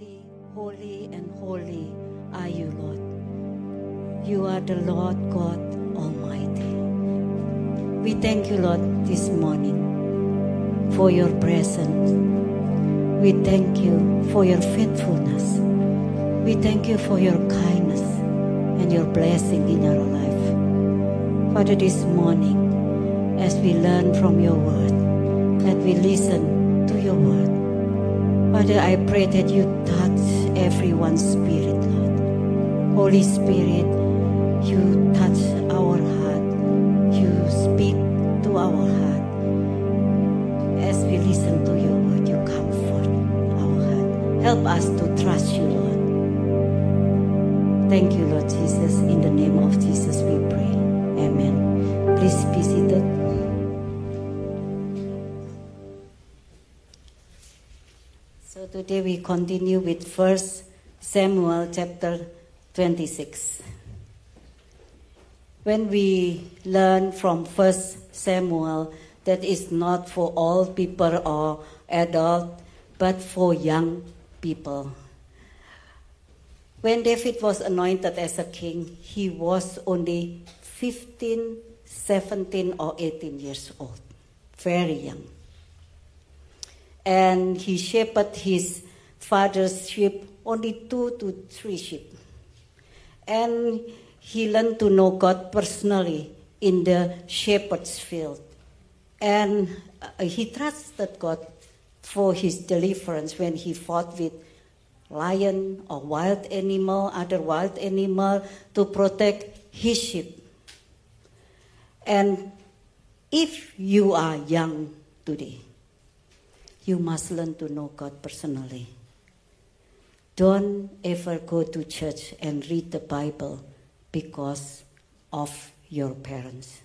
Holy, holy, and holy are you, Lord. You are the Lord God Almighty. We thank you, Lord, this morning for your presence. We thank you for your faithfulness. We thank you for your kindness and your blessing in our life. Father, this morning, as we learn from your word, that we listen to your word, Father, I pray that you touch everyone's spirit, Lord. Holy Spirit, you touch our heart. You speak to our heart. As we listen to your word, you comfort our heart. Help us to trust you, Lord. Thank you, Lord Jesus. In the name of Jesus, we pray. Amen. Please be seated. So today we continue with First Samuel chapter 26. When we learn from First Samuel that is not for all people or adult, but for young people. When David was anointed as a king, he was only 15, 17, or 18 years old, very young and he shepherded his father's sheep, only two to three sheep. And he learned to know God personally in the shepherd's field. And uh, he trusted God for his deliverance when he fought with lion or wild animal, other wild animal to protect his sheep. And if you are young today, you must learn to know God personally. Don't ever go to church and read the Bible because of your parents.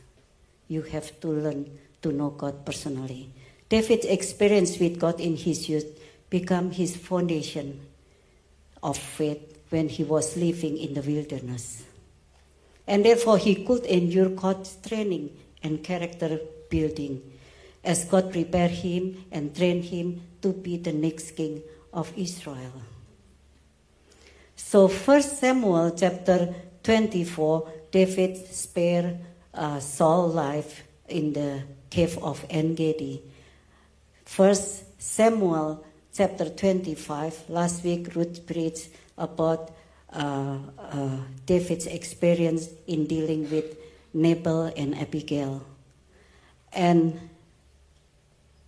You have to learn to know God personally. David's experience with God in his youth became his foundation of faith when he was living in the wilderness. And therefore, he could endure God's training and character building as God prepared him and trained him to be the next king of Israel. So, First Samuel chapter 24, David spared uh, Saul's life in the cave of Engedi. First Samuel chapter 25, last week Ruth preached about uh, uh, David's experience in dealing with Nabal and Abigail. And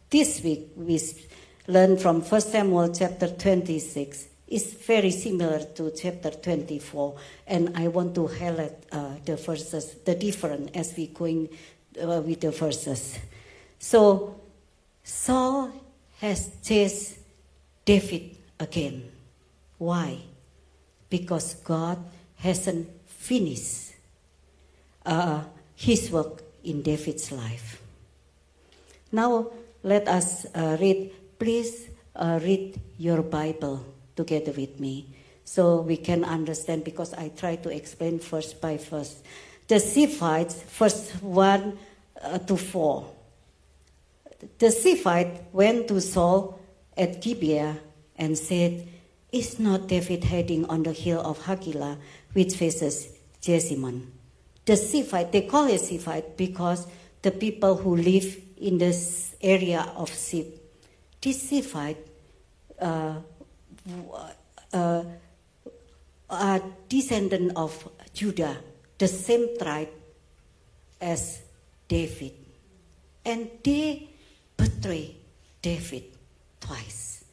this week we learn from 1 Samuel chapter 26. It's very similar to chapter 24, and I want to highlight uh, the verses, the different as we going uh, with the verses. So Saul has chased David again. Why? Because God hasn't finished uh, his work in David's life. Now, let us uh, read. Please uh, read your Bible together with me so we can understand because I try to explain first by first. The Ziphites, first 1 uh, to 4. The Ziphite went to Saul at Gibeah and said, Is not David hiding on the hill of Hachilah, which faces Jeshimon? The Ziphite, they call it Ziphite because the people who live in this area of. This Ziphite uh, uh, are descendant of Judah, the same tribe as David. And they betray David twice.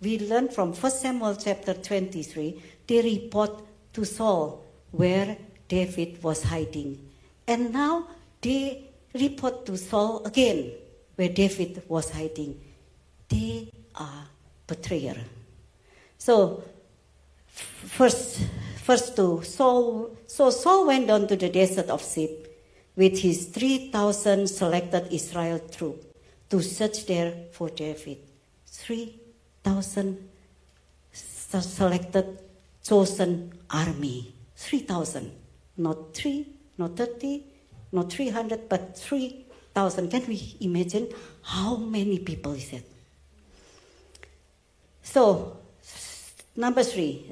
We learn from 1 Samuel chapter 23, they report to Saul where David was hiding. And now they report to Saul again where David was hiding. They are betrayer. So first first to Saul so Saul went down to the desert of Ziph with his three thousand selected Israel troops to search there for David. Three thousand selected chosen army. Three thousand. Not three, not thirty, not 300, but 3,000. Can we imagine how many people is it? So, Number three,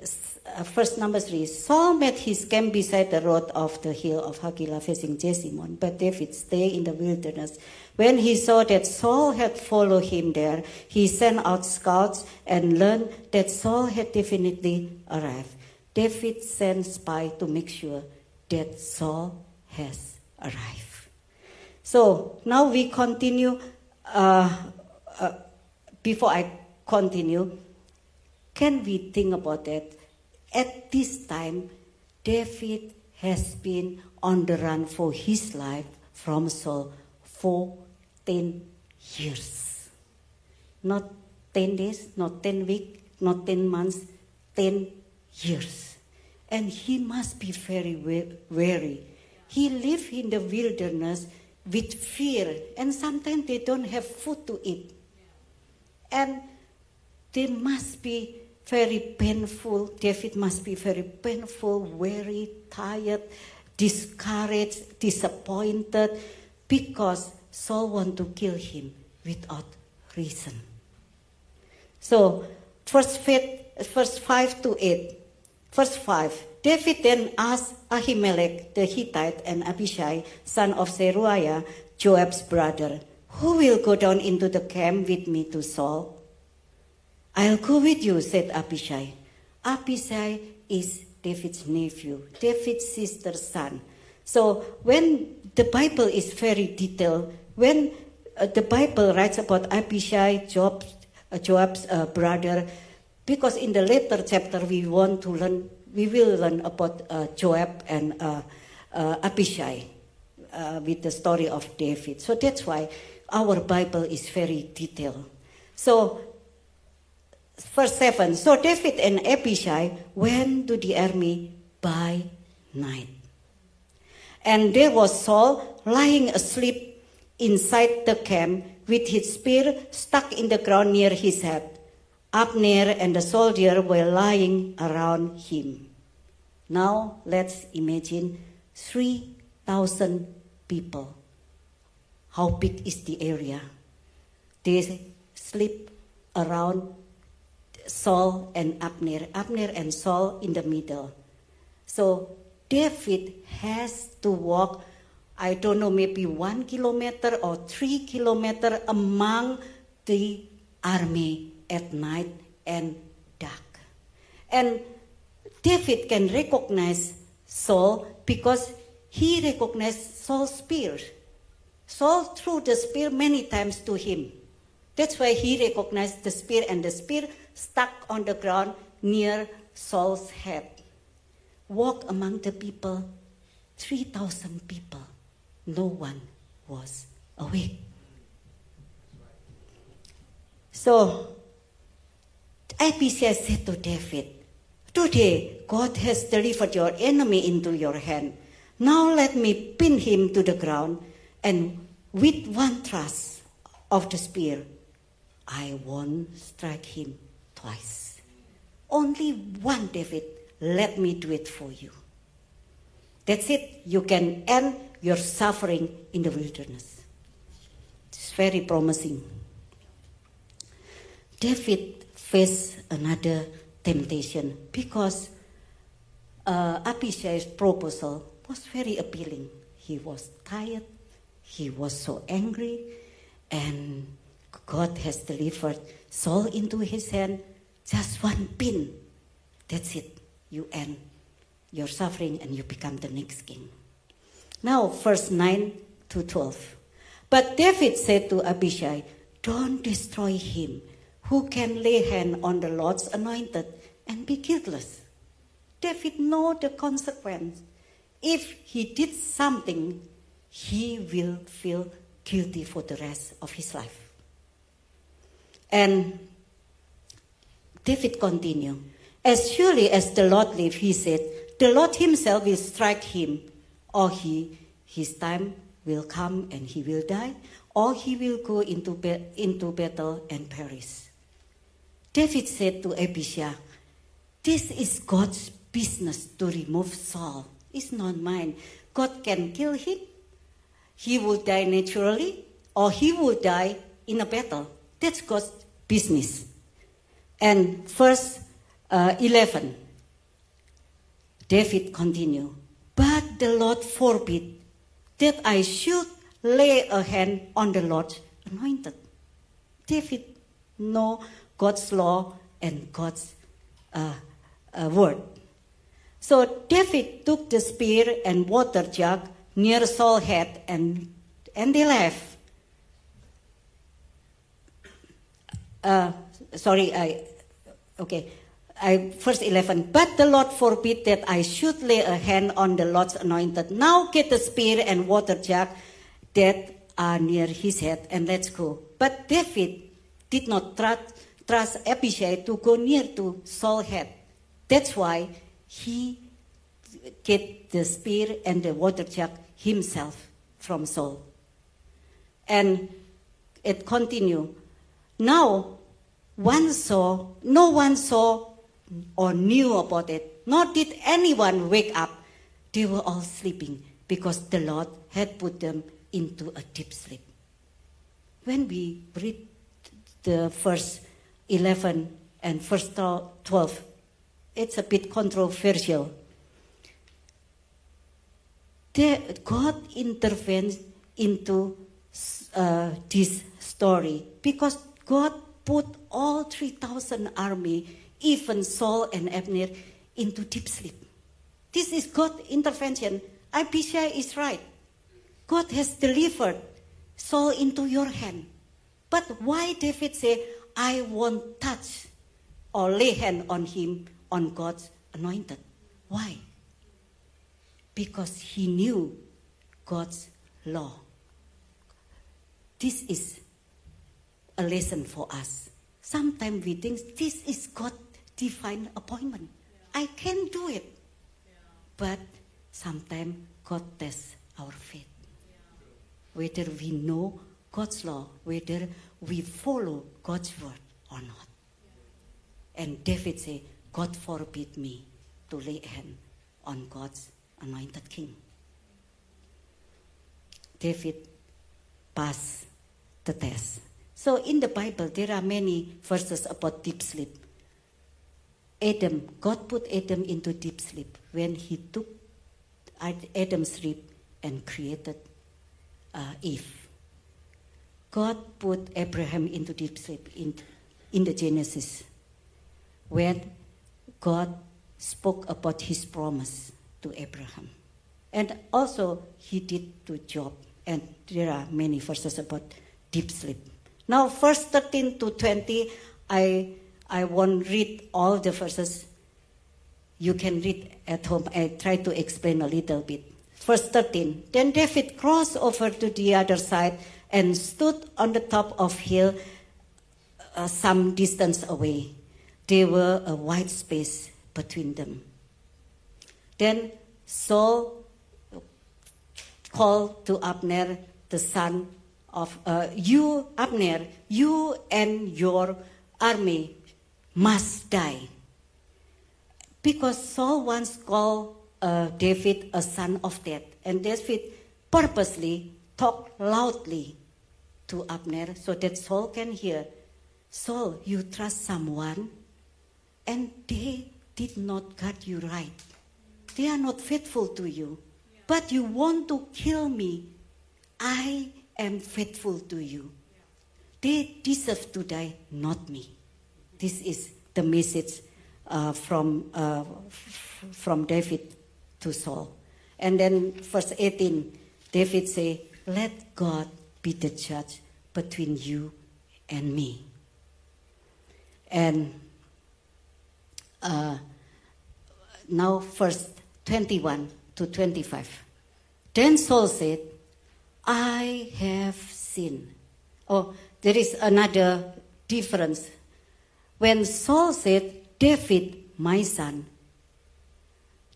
uh, first number three. Saul met his camp beside the road of the hill of Hakilah facing Jeshimon, but David stayed in the wilderness. When he saw that Saul had followed him there, he sent out scouts and learned that Saul had definitely arrived. David sent spies to make sure that Saul has arrived. So now we continue. Uh, uh, before I continue, can we think about it? At this time, David has been on the run for his life from Saul for 10 years. Not 10 days, not 10 weeks, not 10 months, 10 years. And he must be very weary. He lived in the wilderness with fear, and sometimes they don't have food to eat. And they must be very painful. David must be very painful, weary, tired, discouraged, disappointed, because Saul want to kill him without reason. So, verse, verse 5 to 8. Verse 5. David then asked Ahimelech the Hittite and Abishai, son of Zeruiah, Joab's brother, Who will go down into the camp with me to Saul? I'll go with you, said Abishai. Abishai is David's nephew, David's sister's son. So when the Bible is very detailed, when uh, the Bible writes about Abishai, Joab's, uh, Joab's uh, brother, because in the later chapter we want to learn, we will learn about uh, Joab and uh, uh, Abishai with the story of David. So that's why our Bible is very detailed. So verse 7 So David and Abishai went to the army by night. And there was Saul lying asleep inside the camp with his spear stuck in the ground near his head. Abner and the soldier were lying around him. Now let's imagine 3,000 people. How big is the area? They sleep around Saul and Abner, Abner and Saul in the middle. So David has to walk, I don't know, maybe one kilometer or three kilometer among the army at night and dark. And David can recognize Saul because he recognized Saul's spear. Saul threw the spear many times to him. That's why he recognized the spear, and the spear stuck on the ground near Saul's head. Walk among the people, 3,000 people. No one was awake. So, Abishai said to David, Today, God has delivered your enemy into your hand. Now let me pin him to the ground, and with one thrust of the spear, I won't strike him twice. Only one, David. Let me do it for you. That's it. You can end your suffering in the wilderness. It's very promising. David faced another temptation because uh, Abishai's proposal was very appealing. He was tired, he was so angry, and God has delivered Saul into his hand. Just one pin. That's it. You end your suffering and you become the next king. Now, verse 9 to 12. But David said to Abishai, Don't destroy him who can lay hand on the Lord's anointed and be guiltless. David know the consequence. If he did something, he will feel guilty for the rest of his life. And David continued, As surely as the Lord lives, he said, the Lord himself will strike him, or he, his time will come and he will die, or he will go into, into battle and perish. David said to Abishai, This is God's business to remove Saul. It's not mine. God can kill him. He will die naturally, or he will die in a battle. That's God's business. And first, uh, 11, David continued, But the Lord forbid that I should lay a hand on the Lord's anointed. David know God's law and God's uh, uh, word. So David took the spear and water jug near Saul's head and, and they left. Uh, sorry, I, okay. I, verse 11, but the Lord forbid that I should lay a hand on the Lord's anointed. Now get the spear and water jug that are near his head and let's go. But David did not trust, trust Abishai to go near to Saul's head. That's why he get the spear and the water jug himself from Saul. And it continued. Now, one saw, no one saw or knew about it, nor did anyone wake up. They were all sleeping because the Lord had put them into a deep sleep. When we read the first 11 and first 12, it's a bit controversial. God intervenes into uh, this story because God put all 3,000 army even Saul and Abner into deep sleep. This is God's intervention. Abishai is right. God has delivered Saul into your hand. But why David say, I won't touch or lay hand on him, on God's anointed? Why? Because he knew God's law. This is a lesson for us. Sometimes we think this is God's divine appointment. Yeah. I can do it. Yeah. But sometimes God tests our faith. Yeah. Whether we know God's law, whether we follow God's word or not. And David said, God forbid me to lay hand on God's anointed king. David passed the test. So in the Bible, there are many verses about deep sleep. Adam, God put Adam into deep sleep when he took Adam's rib and created uh, Eve. God put Abraham into deep sleep in, in the Genesis when God spoke about his promise to Abraham. And also he did to Job. And there are many verses about deep sleep. Now, verse 13 to 20, I I won't read all the verses. You can read at home. I try to explain a little bit. Verse 13. Then David crossed over to the other side and stood on the top of hill uh, some distance away. There were a wide space between them. Then Saul called to Abner, the son of uh, you, Abner, you and your army must die. Because Saul once called uh, David a son of death, and David purposely talked loudly to Abner so that Saul can hear. Saul, you trust someone, and they did not guard you right. They are not faithful to you, but you want to kill me. I am faithful to you. They deserve to die, not me. This is the message uh, from, uh, from David to Saul. And then verse 18, David say, let God be the judge between you and me. And uh, now verse 21 to 25. Then Saul said, I have sinned. Oh, there is another difference when Saul said, David, my son,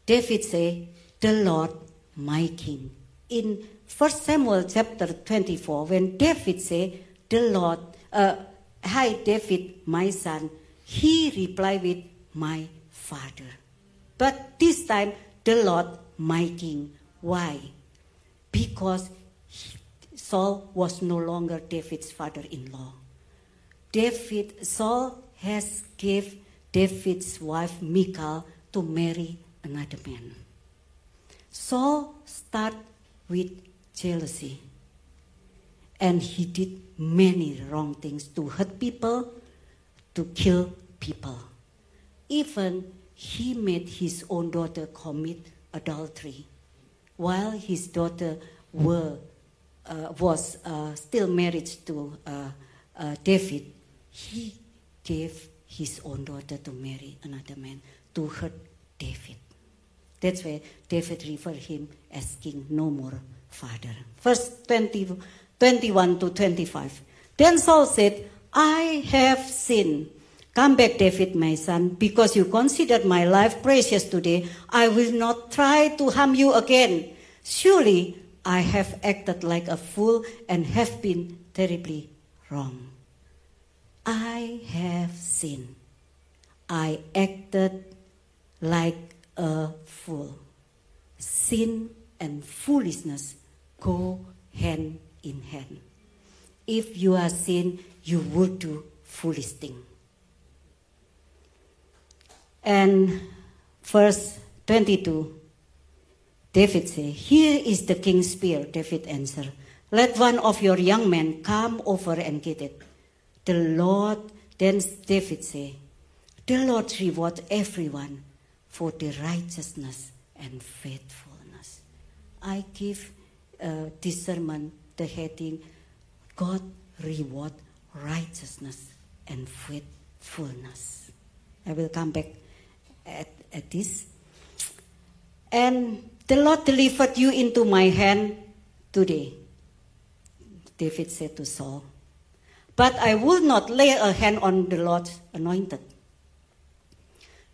David said, the Lord, my king. In 1 Samuel chapter 24, when David said, the Lord, uh, hi David, my son, he replied with, my father. But this time, the Lord, my king. Why? Because Saul was no longer David's father-in-law. David, Saul has give David's wife Michal to marry another man. Saul started with jealousy. And he did many wrong things to hurt people, to kill people. Even he made his own daughter commit adultery while his daughter were, uh, was uh, still married to uh, uh, David, he gave his own daughter to marry another man to hurt David. That's why David referred him as king, no more father. Verse 20, 21 to 25. Then Saul said, I have sinned. Come back, David, my son, because you considered my life precious today. I will not try to harm you again. Surely I have acted like a fool and have been terribly wrong. I have sinned. I acted like a fool. Sin and foolishness go hand in hand. If you are sin, you would do foolish thing. And verse 22, David say, Here is the king's spear. David answered, Let one of your young men come over and get it. The Lord, then David say, The Lord reward everyone for the righteousness and faithfulness. I give uh, sermon the heading, God reward righteousness and faithfulness. I will come back at, at this. And the Lord delivered you into my hand today, David said to Saul. But I will not lay a hand on the Lord's anointed.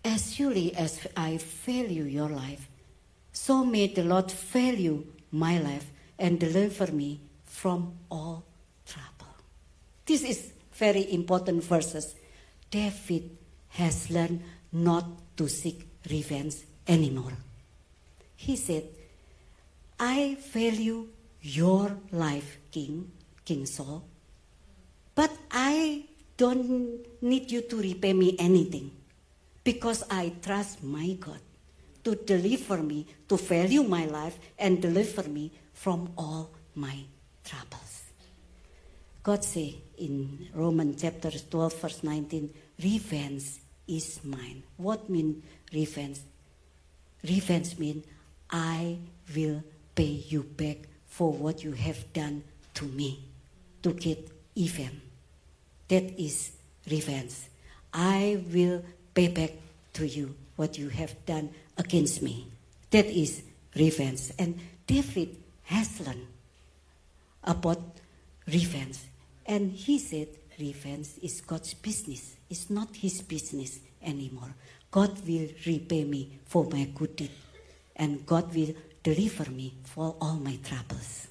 As surely as I value your life, so may the Lord value my life and deliver me from all trouble. This is very important verses. David has learned not to seek revenge anymore. He said, I value your life, King, King Saul, but I don't need you to repay me anything because I trust my God to deliver me, to value my life, and deliver me from all my troubles. God say in Romans chapter 12, verse 19, revenge is mine. What mean revenge? Revenge mean I will pay you back for what you have done to me to get even. That is revenge. I will pay back to you what you have done against me. That is revenge. And David has learned about revenge. And he said revenge is God's business. It's not his business anymore. God will repay me for my good deed. And God will deliver me for all my troubles.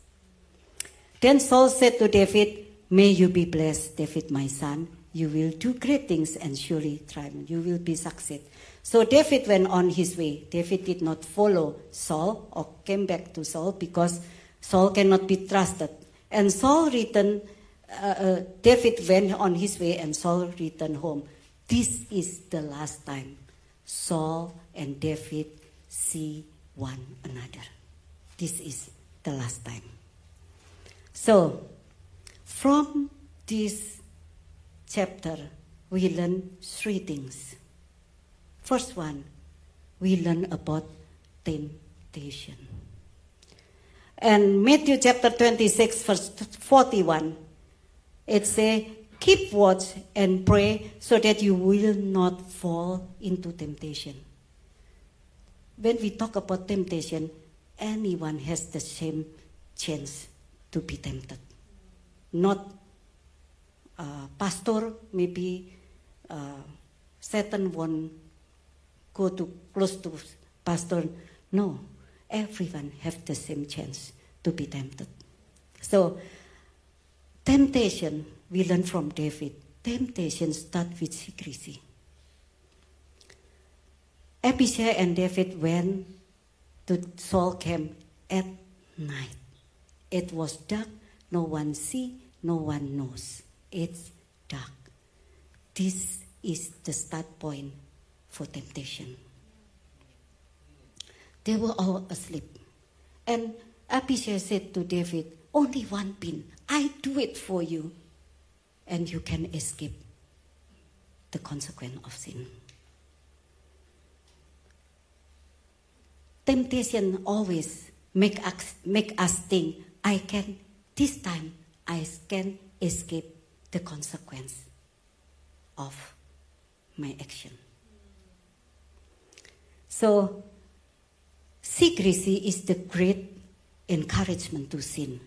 Then Saul said to David, May you be blessed, David, my son. You will do great things and surely triumph. You will be succeed. So David went on his way. David did not follow Saul or came back to Saul because Saul cannot be trusted. And Saul returned, uh, uh, David went on his way and Saul returned home. This is the last time Saul and David see one another. This is the last time. So, from this chapter, we learn three things. First one, we learn about temptation. And Matthew chapter 26, verse 41, it says, Keep watch and pray so that you will not fall into temptation. When we talk about temptation, anyone has the same chance to be tempted. Not uh, pastor, maybe uh, Satan won't go to close to pastor. No, everyone have the same chance to be tempted. So, temptation, we learn from David. Temptation start with secrecy. Abishai and David went to Saul camp at night. It was dark, no one see, no one knows. It's dark. This is the start point for temptation. They were all asleep. And Abishai said to David, Only one pin. I do it for you. And you can escape the consequence of sin. Temptation always make us, make us think, I can, this time, I can escape the consequence of my action. So, secrecy is the great encouragement to sin.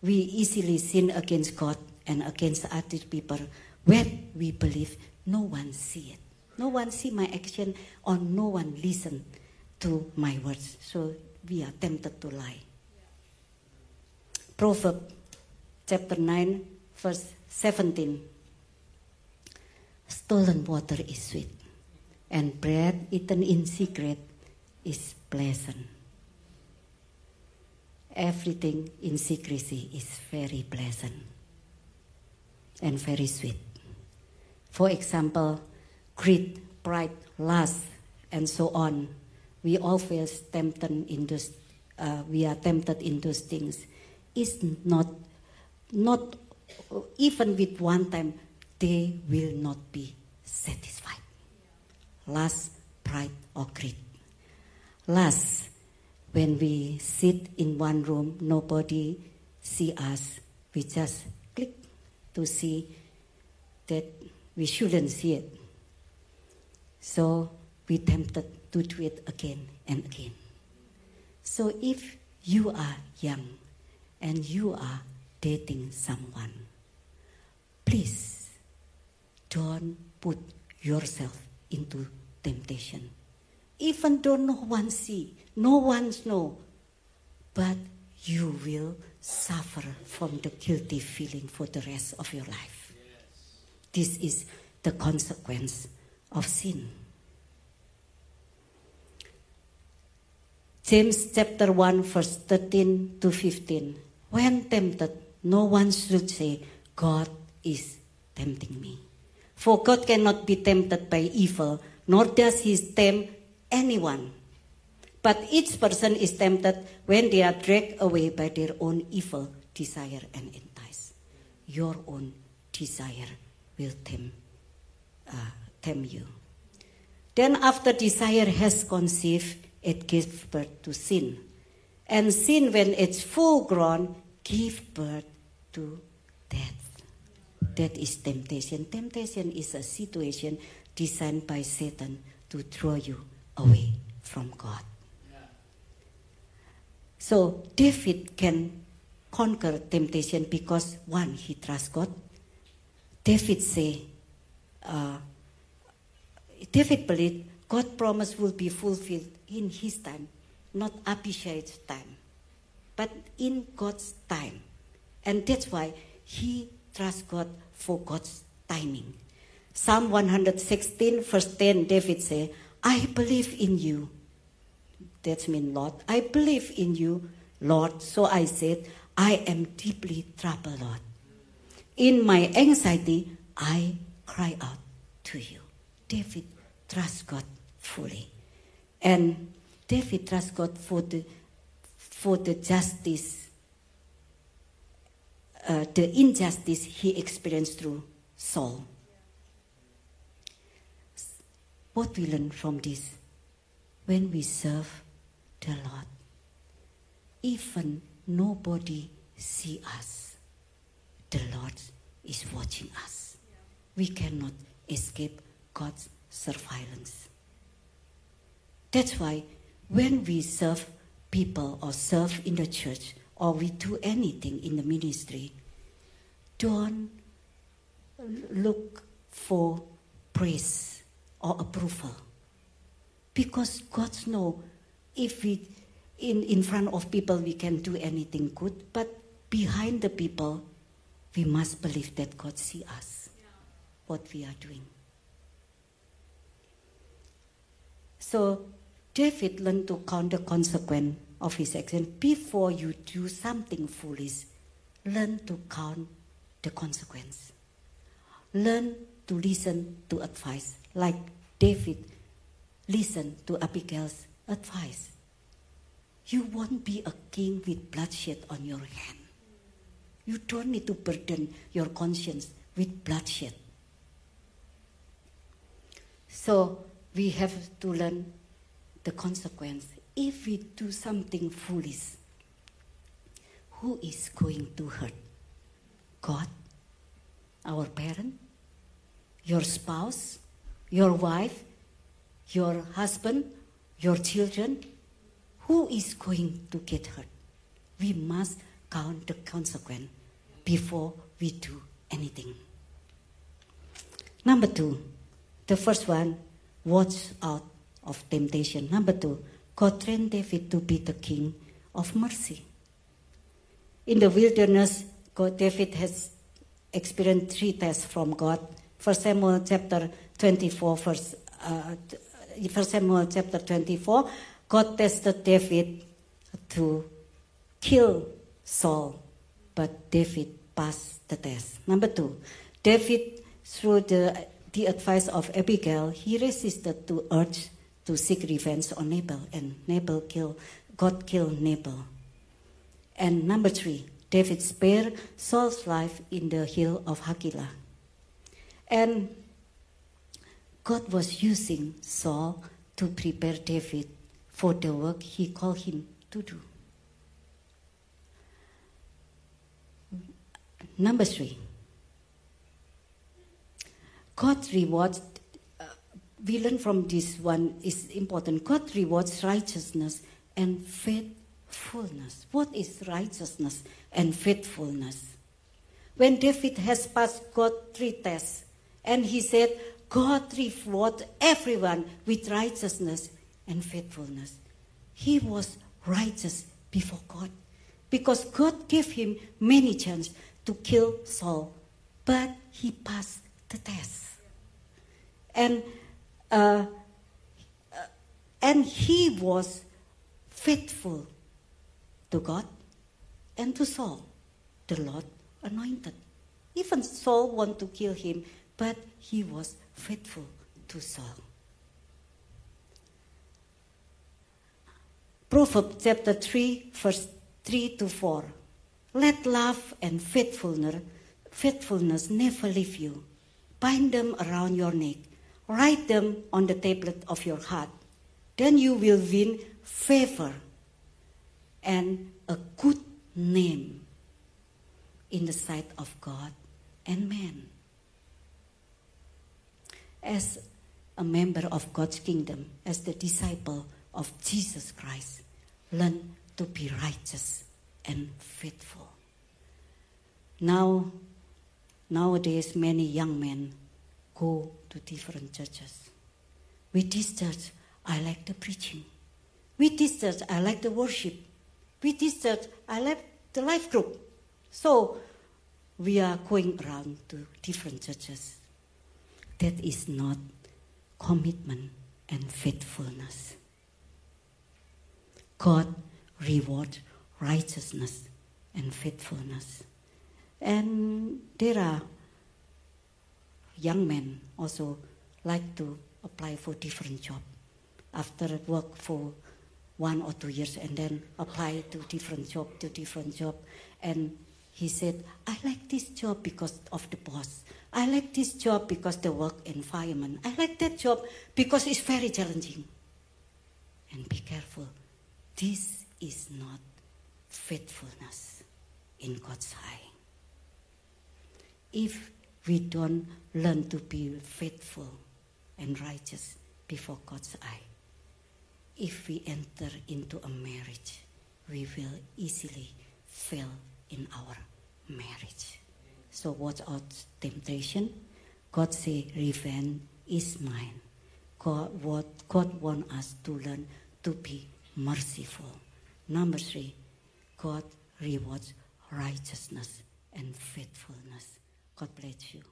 We easily sin against God and against other people when we believe no one see it. No one see my action or no one listen to my words. So we are tempted to lie. Proverb chapter 9 verse 17. Stolen water is sweet, and bread eaten in secret is pleasant. Everything in secrecy is very pleasant and very sweet. For example, greed, pride, lust, and so on. We always tempted in those, uh, we are tempted in those things. Is not, not even with one time, they will not be satisfied. Lust, pride, or greed. Lust, when we sit in one room, nobody see us. We just click to see that we shouldn't see it. So we tempted to do it again and again. So if you are young and you are dating someone, please don't put yourself into temptation. Even though no one see, no one know, but you will suffer from the guilty feeling for the rest of your life. This is the consequence of sin. James chapter 1, verse 13 to 15. When tempted, no one should say, God is tempting me. For God cannot be tempted by evil, nor does he tempt anyone. But each person is tempted when they are dragged away by their own evil desire and entice. Your own desire will tempt, uh, tempt you. Then, after desire has conceived, it gives birth to sin. And sin, when it's full grown, gives birth to death. That is temptation. Temptation is a situation designed by Satan to throw you away from God. So David can conquer temptation because one, he trusts God. David say, uh, David believed God's promise will be fulfilled in his time, not Abishai's time, but in God's time. And that's why he trusts God for God's timing. Psalm 116, verse 10, David say, I believe in you. That means, Lord, I believe in you, Lord. So I said, I am deeply troubled, Lord. In my anxiety, I cry out to you. David trusts God fully. And David trusts God for the, for the justice, uh, the injustice he experienced through Saul. What we learn from this? When we serve the Lord, even nobody see us, the Lord is watching us. We cannot escape God's surveillance. That's why when we serve people or serve in the church or we do anything in the ministry, don't look for praise or approval. Because God knows if we, in, in front of people, we can do anything good, but behind the people, we must believe that God see us, what we are doing. So David learned to count the consequence of his action. Before you do something foolish, learn to count the consequence. Learn to listen to advice, like David listened to Abigail's advice. You won't be a king with bloodshed on your hand. You don't need to burden your conscience with bloodshed. So we have to learn the consequence. If we do something foolish, who is going to hurt? God? Our parent? Your spouse? Your wife? Your husband? Your children? Who is going to get hurt? We must count the consequence before we do anything. Number two, the first one, watch out of temptation. Number two, God trained David to be the king of mercy. In the wilderness, God, David has experienced three tests from God. First Samuel chapter 24, verse, uh, First Samuel chapter 24, God tested David to kill Saul, but David passed the test. Number two, David, through the, the advice of Abigail, he resisted to urge to seek revenge on Nabal, and Nabal killed, God killed Nabal. And number three, David spared Saul's life in the hill of Hakilah. And God was using Saul to prepare David for the work he called him to do. Number three, God rewards, uh, we learn from this one is important. God rewards righteousness and faithfulness. What is righteousness and faithfulness? When David has passed God three tests, and he said, God reward everyone with righteousness and faithfulness. He was righteous before God because God gave him many chances to kill Saul, but he passed the test. And uh, uh, and he was faithful to God and to Saul, the Lord anointed. Even Saul wanted to kill him, but he was faithful to Saul. Proverbs chapter 3, verse 3 to 4. Let love and faithfulness, faithfulness never leave you. Bind them around your neck. Write them on the tablet of your heart. Then you will win favor and a good name in the sight of God and man. As a member of God's kingdom, as the disciple of Jesus Christ, learn to be righteous and faithful. Now, nowadays, many young men go to different churches. With this church, I like the preaching. With this church, I like the worship. With this church, I like the life group. So, we are going around to different churches. That is not commitment and faithfulness. God reward righteousness and faithfulness. And there are young men also like to apply for different job after work for one or two years and then apply to different job to different job and he said i like this job because of the boss. I like this job because the work environment. I like that job because it's very challenging. And be careful. This is not faithfulness in God's eye. If we don't learn to be faithful and righteous before God's eye, if we enter into a marriage, we will easily fail in our marriage. So watch out temptation. God say, revenge is mine. God, what God want us to learn to be merciful. Number three, God rewards righteousness and faithfulness. God bless you.